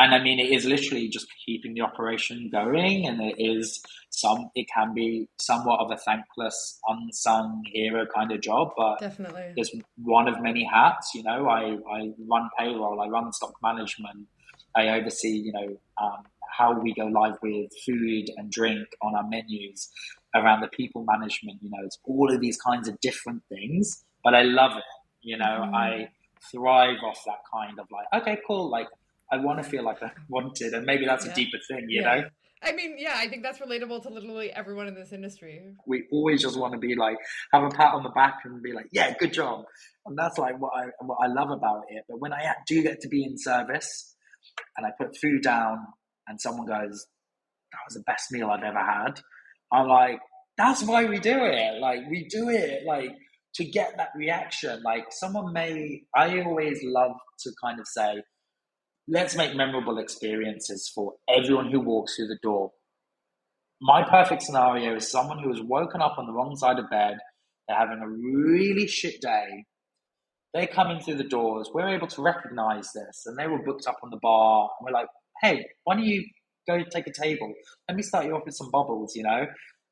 And I mean, it is literally just keeping the operation going, and it is some. It can be somewhat of a thankless, unsung hero kind of job, but definitely, there's one of many hats. You know, I I run payroll, I run stock management, I oversee. You know, um, how we go live with food and drink on our menus, around the people management. You know, it's all of these kinds of different things, but I love it. You know, mm. I thrive off that kind of like, okay, cool, like I want to feel like I wanted, and maybe that's yeah. a deeper thing, you yeah. know. I mean, yeah, I think that's relatable to literally everyone in this industry. We always just want to be like, have a pat on the back and be like, yeah, good job. And that's like what I, what I love about it. But when I do get to be in service and I put food down and someone goes, that was the best meal I've ever had. I'm like, that's why we do it. Like, we do it like to get that reaction. Like, someone may, I always love to kind of say, let's make memorable experiences for everyone who walks through the door. My perfect scenario is someone who has woken up on the wrong side of bed, they're having a really shit day. They come in through the doors, we're able to recognize this, and they were booked up on the bar, and we're like, hey, why don't you go take a table? Let me start you off with some bubbles, you know?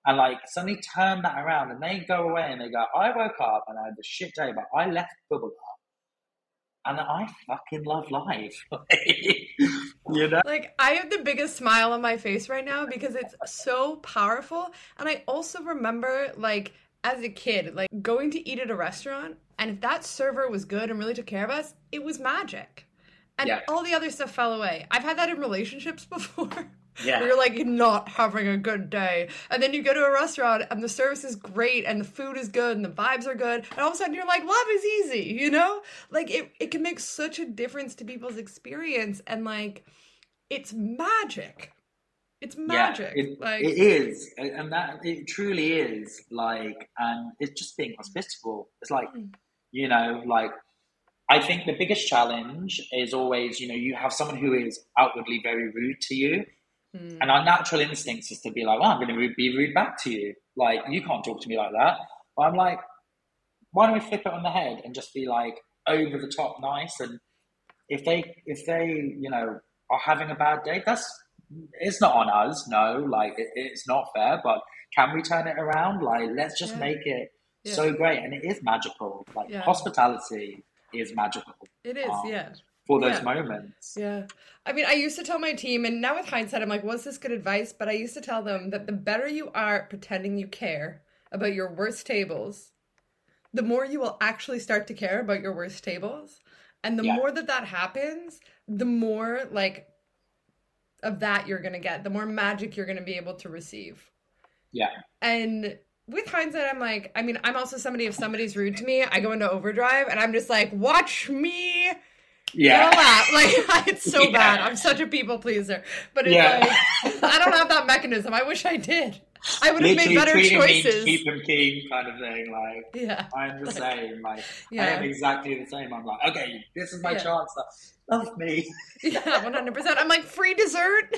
And like suddenly turn that around and they go away and they go, I woke up and I had a shit day, but I left Bubala and I fucking love life. you know? Like, I have the biggest smile on my face right now because it's so powerful. And I also remember, like, as a kid, like going to eat at a restaurant, and if that server was good and really took care of us, it was magic. And yeah. all the other stuff fell away. I've had that in relationships before. Yeah. You're like not having a good day. And then you go to a restaurant and the service is great and the food is good and the vibes are good. And all of a sudden you're like, love is easy, you know? Like it, it can make such a difference to people's experience and like it's magic. It's magic. Yeah, it, like it is. And that it truly is like and it's just being hospitable. It's like, mm. you know, like I think the biggest challenge is always, you know, you have someone who is outwardly very rude to you Mm. And our natural instincts is to be like, well, I'm going to be rude back to you. Like, you can't talk to me like that. But I'm like, why don't we flip it on the head and just be like over the top nice? And if they, if they, you know, are having a bad day, that's, it's not on us. No, like it, it's not fair, but can we turn it around? Like, let's just yeah. make it yeah. so great. And it is magical. Like yeah. hospitality is magical. It is, um, yeah for those yeah. moments. Yeah. I mean, I used to tell my team, and now with hindsight, I'm like, was this good advice? But I used to tell them that the better you are pretending you care about your worst tables, the more you will actually start to care about your worst tables. And the yeah. more that that happens, the more like of that you're going to get, the more magic you're going to be able to receive. Yeah. And with hindsight, I'm like, I mean, I'm also somebody, if somebody's rude to me, I go into overdrive and I'm just like, watch me yeah. Like it's so yeah. bad. I'm such a people pleaser. But it's yeah. like I don't have that mechanism. I wish I did. I would have made better choices. keep him keen kind of thing. Like yeah. I'm the same. Like yeah. I am exactly the same. I'm like, okay, this is my yeah. chance love me. yeah, one hundred percent. I'm like free dessert.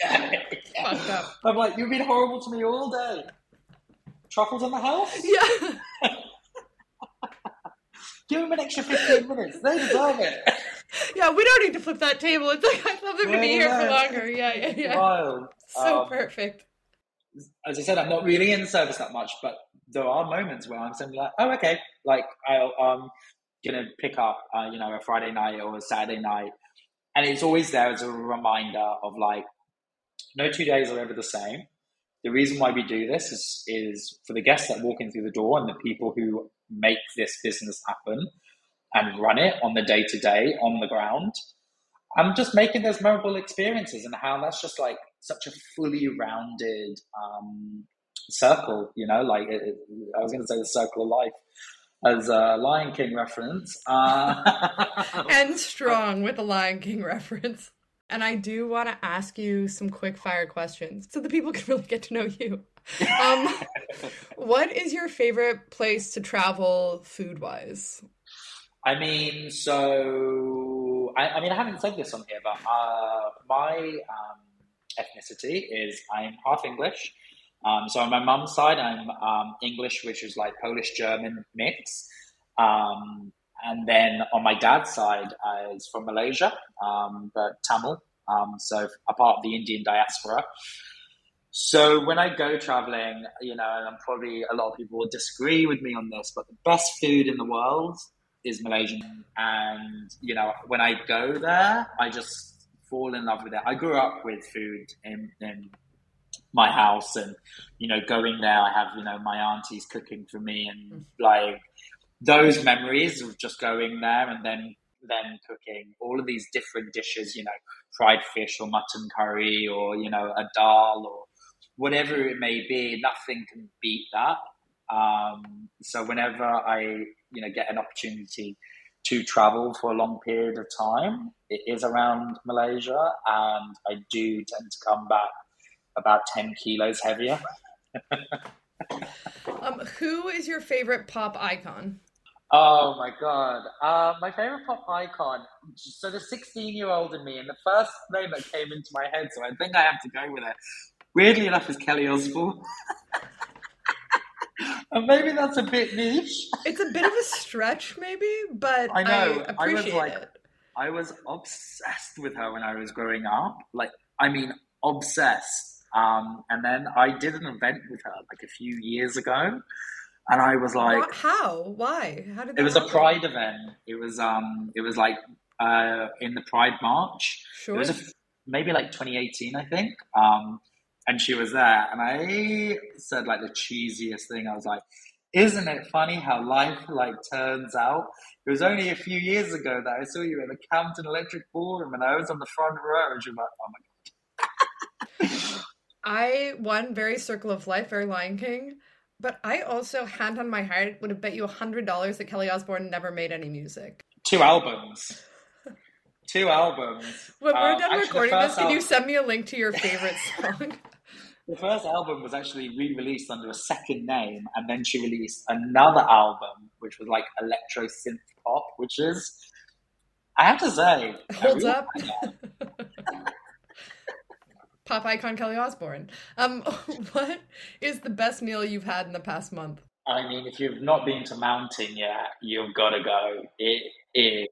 Fucked up. I'm like, you've been horrible to me all day. Truffles in the house? Yeah. Give them an extra 15 minutes. They deserve it. Yeah, we don't need to flip that table. It's like I'd love them to be here for longer. Yeah, yeah, yeah. Wild. So um, perfect. As I said, I'm not really in the service that much, but there are moments where I'm simply like, oh, okay. Like, I'll, I'm going to pick up, uh, you know, a Friday night or a Saturday night. And it's always there as a reminder of like, no two days are ever the same. The reason why we do this is, is for the guests that walk in through the door and the people who make this business happen and run it on the day to day on the ground. I'm just making those memorable experiences and how that's just like such a fully rounded um, circle, you know, like it, I was going to say the circle of life. as a Lion King reference. Uh, and strong with a Lion King reference. And I do want to ask you some quick fire questions so the people can really get to know you. Um, what is your favorite place to travel food wise? I mean, so I, I, mean, I haven't said this on here, but uh, my um, ethnicity is I'm half English. Um, so on my mum's side, I'm um, English, which is like Polish German mix. Um, and then on my dad's side, I was from Malaysia, um, but Tamil. Um, so a part of the Indian diaspora. So when I go traveling, you know, and I'm probably a lot of people will disagree with me on this, but the best food in the world is Malaysian. And, you know, when I go there, I just fall in love with it. I grew up with food in, in my house and, you know, going there, I have, you know, my aunties cooking for me and mm. like those memories of just going there and then then cooking all of these different dishes, you know, fried fish or mutton curry or, you know, a dal or whatever it may be, nothing can beat that. Um, so whenever I, you know, get an opportunity to travel for a long period of time, it is around Malaysia, and I do tend to come back about ten kilos heavier. um, who is your favorite pop icon? Oh my god, uh, my favorite pop icon. So the sixteen-year-old in me, and the first name that came into my head, so I think I have to go with it. Weirdly enough, is Kelly Osbourne. and maybe that's a bit niche. It's a bit of a stretch, maybe, but I know. I, I was like, it. I was obsessed with her when I was growing up. Like, I mean, obsessed. Um, and then I did an event with her like a few years ago, and I was like, what? "How? Why? How did?" It was happen? a Pride event. It was um, it was like uh, in the Pride March. Sure. It was a, maybe like 2018, I think. Um, and she was there, and I said like the cheesiest thing. I was like, "Isn't it funny how life like turns out?" It was only a few years ago that I saw you at the Camden Electric Ballroom, and I was on the front row, and was like, "Oh my god." I won very Circle of Life, very Lion King. But I also, hand on my heart, would have bet you a hundred dollars that Kelly Osbourne never made any music. Two albums. Two albums. When we're um, done recording this, can you send me a link to your favorite song? The first album was actually re-released under a second name, and then she released another album, which was like electro synth pop, which is, I have to say, holds up. Pop icon Kelly Osbourne. Um, what is the best meal you've had in the past month? I mean, if you've not been to Mountain yet, you've got to go. It is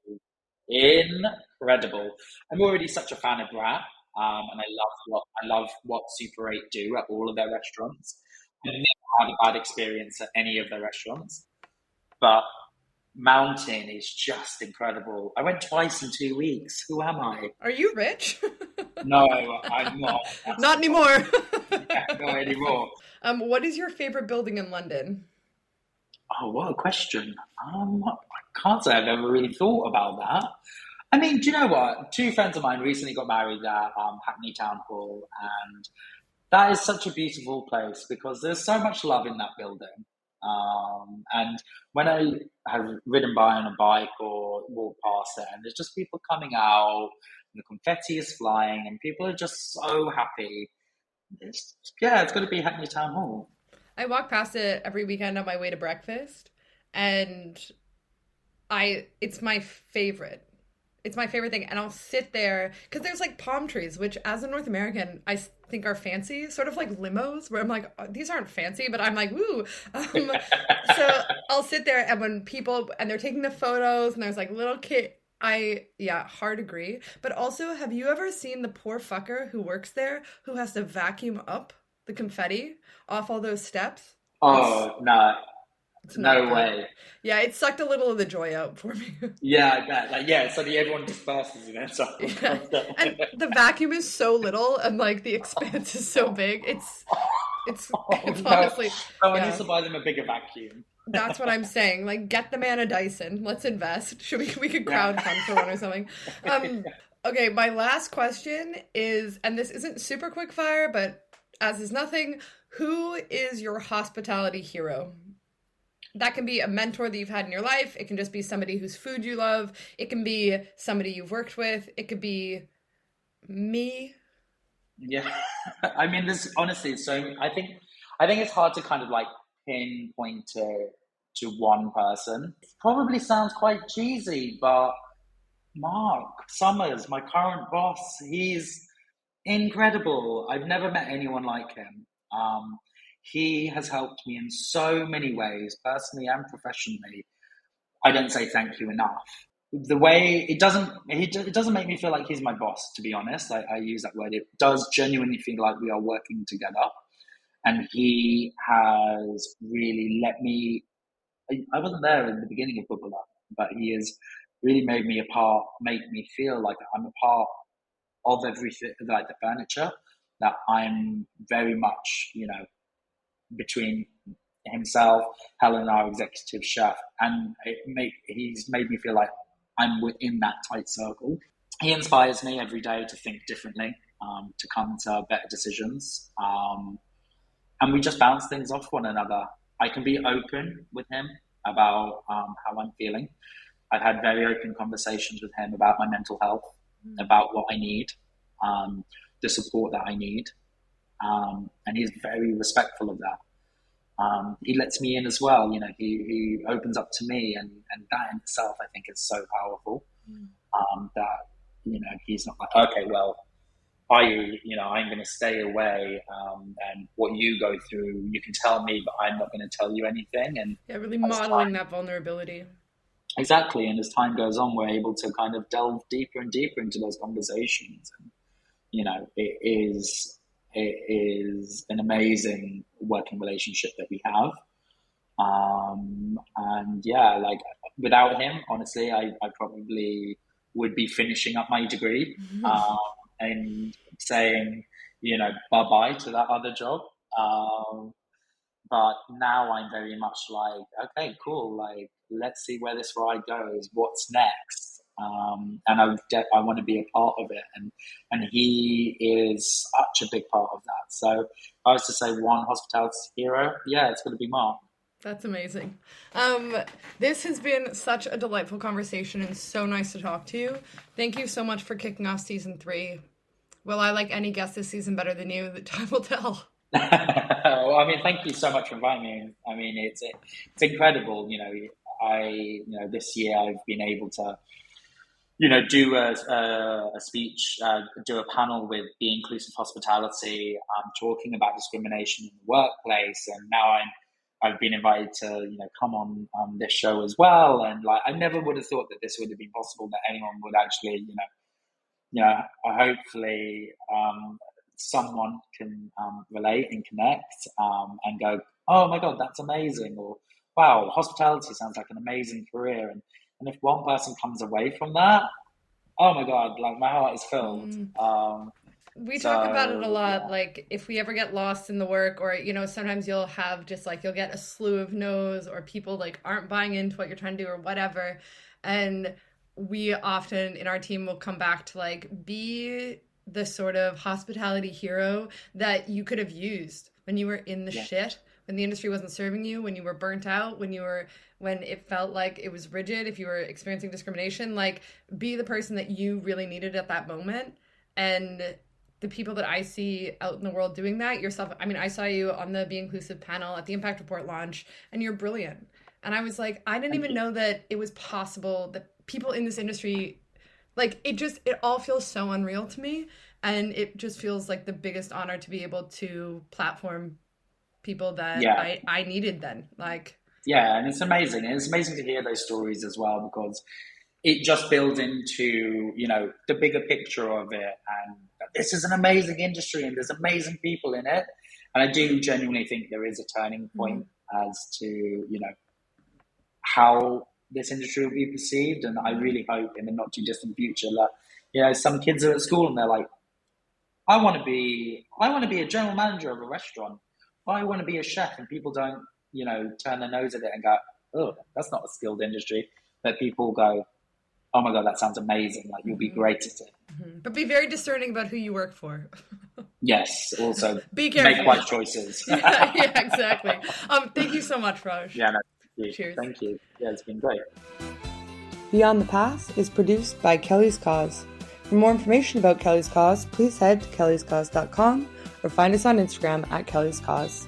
incredible. I'm already such a fan of Brat. Um, and I love what I love what Super Eight do at all of their restaurants. I've never had a bad experience at any of their restaurants, but Mountain is just incredible. I went twice in two weeks. Who am I? Are you rich? no, I'm not. That's not anymore. yeah, not anymore. Um, what is your favorite building in London? Oh, what a question. Um, I can't say I've ever really thought about that. I mean, do you know what? Two friends of mine recently got married at um, Hackney Town Hall, and that is such a beautiful place because there's so much love in that building. Um, and when I have ridden by on a bike or walked past it, and there's just people coming out, the confetti is flying, and people are just so happy. It's, yeah, it's going to be Hackney Town Hall. I walk past it every weekend on my way to breakfast, and I it's my favorite it's my favorite thing and i'll sit there because there's like palm trees which as a north american i think are fancy sort of like limos where i'm like oh, these aren't fancy but i'm like woo um, so i'll sit there and when people and they're taking the photos and there's like little kid I yeah, hard agree. But also, have you ever seen the poor fucker who works there who has to vacuum up the confetti off all those steps? Oh no, no good. way. Yeah, it sucked a little of the joy out for me. yeah, I bet. Like, yeah, so suddenly everyone disperses and then so. Yeah. and the vacuum is so little, and like the expanse is so big. It's it's, oh, it's no. honestly. Someone yeah. needs to buy them a bigger vacuum. That's what I'm saying. Like, get the man a Dyson. Let's invest. Should we? We could crowdfund yeah. for one or something. Um, okay, my last question is, and this isn't super quick fire, but as is nothing. Who is your hospitality hero? That can be a mentor that you've had in your life. It can just be somebody whose food you love. It can be somebody you've worked with. It could be me. Yeah, I mean, this honestly. So I think I think it's hard to kind of like pinpoint to to one person. It probably sounds quite cheesy, but Marc Summers, my current boss, he's incredible. I've never met anyone like him. Um, he has helped me in so many ways, personally and professionally. I don't say thank you enough. The way it doesn't, it doesn't make me feel like he's my boss. To be honest, I, I use that word. It does genuinely feel like we are working together, and he has really let me. I wasn't there in the beginning of Bubala but he has really made me a part, made me feel like I'm a part of everything, like the furniture. That I'm very much, you know, between himself, Helen, our executive chef, and it make, he's made me feel like I'm within that tight circle. He inspires me every day to think differently, um, to come to better decisions, um, and we just bounce things off one another. I can be open with him about um, how I'm feeling. I've had very open conversations with him about my mental health, mm. about what I need, um, the support that I need, um, and he's very respectful of that. Um, he lets me in as well. You know, he, he opens up to me, and, and that in itself, I think, is so powerful. Mm. Um, that you know, he's not like, okay, well, I, you know, I'm going to stay away, um, and what you go through, you can tell me, but I'm not going to tell you anything. And yeah, really modeling time, that vulnerability. Exactly, and as time goes on, we're able to kind of delve deeper and deeper into those conversations. And, you know, it is it is an amazing working relationship that we have. Um, and yeah, like without him, honestly, I, I probably would be finishing up my degree mm-hmm. um, and saying, you know, bye bye to that other job. Um, but now I'm very much like, okay, cool. Like, let's see where this ride goes. What's next? Um, and I I want to be a part of it, and and he is such a big part of that. So I was to say one hospitality hero, yeah, it's going to be Marc. That's amazing. Um, this has been such a delightful conversation and so nice to talk to you. Thank you so much for kicking off season three. Will I like any guest this season better than you? The time will tell. well, I mean, thank you so much for inviting me. I mean, it's it's incredible. You know, I you know this year I've been able to you know, do a, a, a speech, uh, do a panel with Be Inclusive hospitality, um, talking about discrimination in the workplace, and now I'm I've been invited to you know come on on this show as well, and like I never would have thought that this would have been possible that anyone would actually you know you know hopefully um, someone can um, relate and connect um, and go oh my god that's amazing or wow hospitality sounds like an amazing career. And and if one person comes away from that, oh my god, like my heart is filled. Mm. Um, we so, talk about it a lot. Yeah. Like if we ever get lost in the work, or you know, sometimes you'll have just like you'll get a slew of no's, or people like aren't buying into what you're trying to do, or whatever. And we often in our team will come back to like be the sort of hospitality hero that you could have used when you were in the yeah. shit when the industry wasn't serving you, when you were burnt out, when you were when it felt like it was rigid, if you were experiencing discrimination, like be the person that you really needed at that moment. And the people that I see out in the world doing that, yourself, I mean, I saw you on the Be Inclusive panel at the Impact Report launch, and you're brilliant. And I was like, I didn't even know that it was possible that people in this industry, like, it just, it all feels so unreal to me. And it just feels like the biggest honor to be able to platform people that yeah. I, I needed then. Like Yeah, and it's amazing. And it's amazing to hear those stories as well because it just builds into, you know, the bigger picture of it and this is an amazing industry and there's amazing people in it. And I do genuinely think there is a turning mm-hmm. point mm-hmm. as to, you know, how this industry will be perceived. And I really hope in the not too distant future that, you know, some kids are at school and they're like, I want to be, I want to be a general manager of a restaurant. I want to be a chef, and people don't, you know, turn their nose at it and go, "Oh, that's not a skilled industry." But people go, "Oh my god, that sounds amazing! Like you'll be mm-hmm. great at it." Mm-hmm. But be very discerning about who you work for. yes. Also, be careful. Make wise choices. yeah, yeah, exactly. Um, thank you so much, Raj. Yeah. No, you. Cheers. Thank you. Yeah, it's been great. Beyond the Pass is produced by Kelly's Cause. For more information about Kelly's Cause, please head to kellyscause.com or find us on Instagram at Kelly's Cause.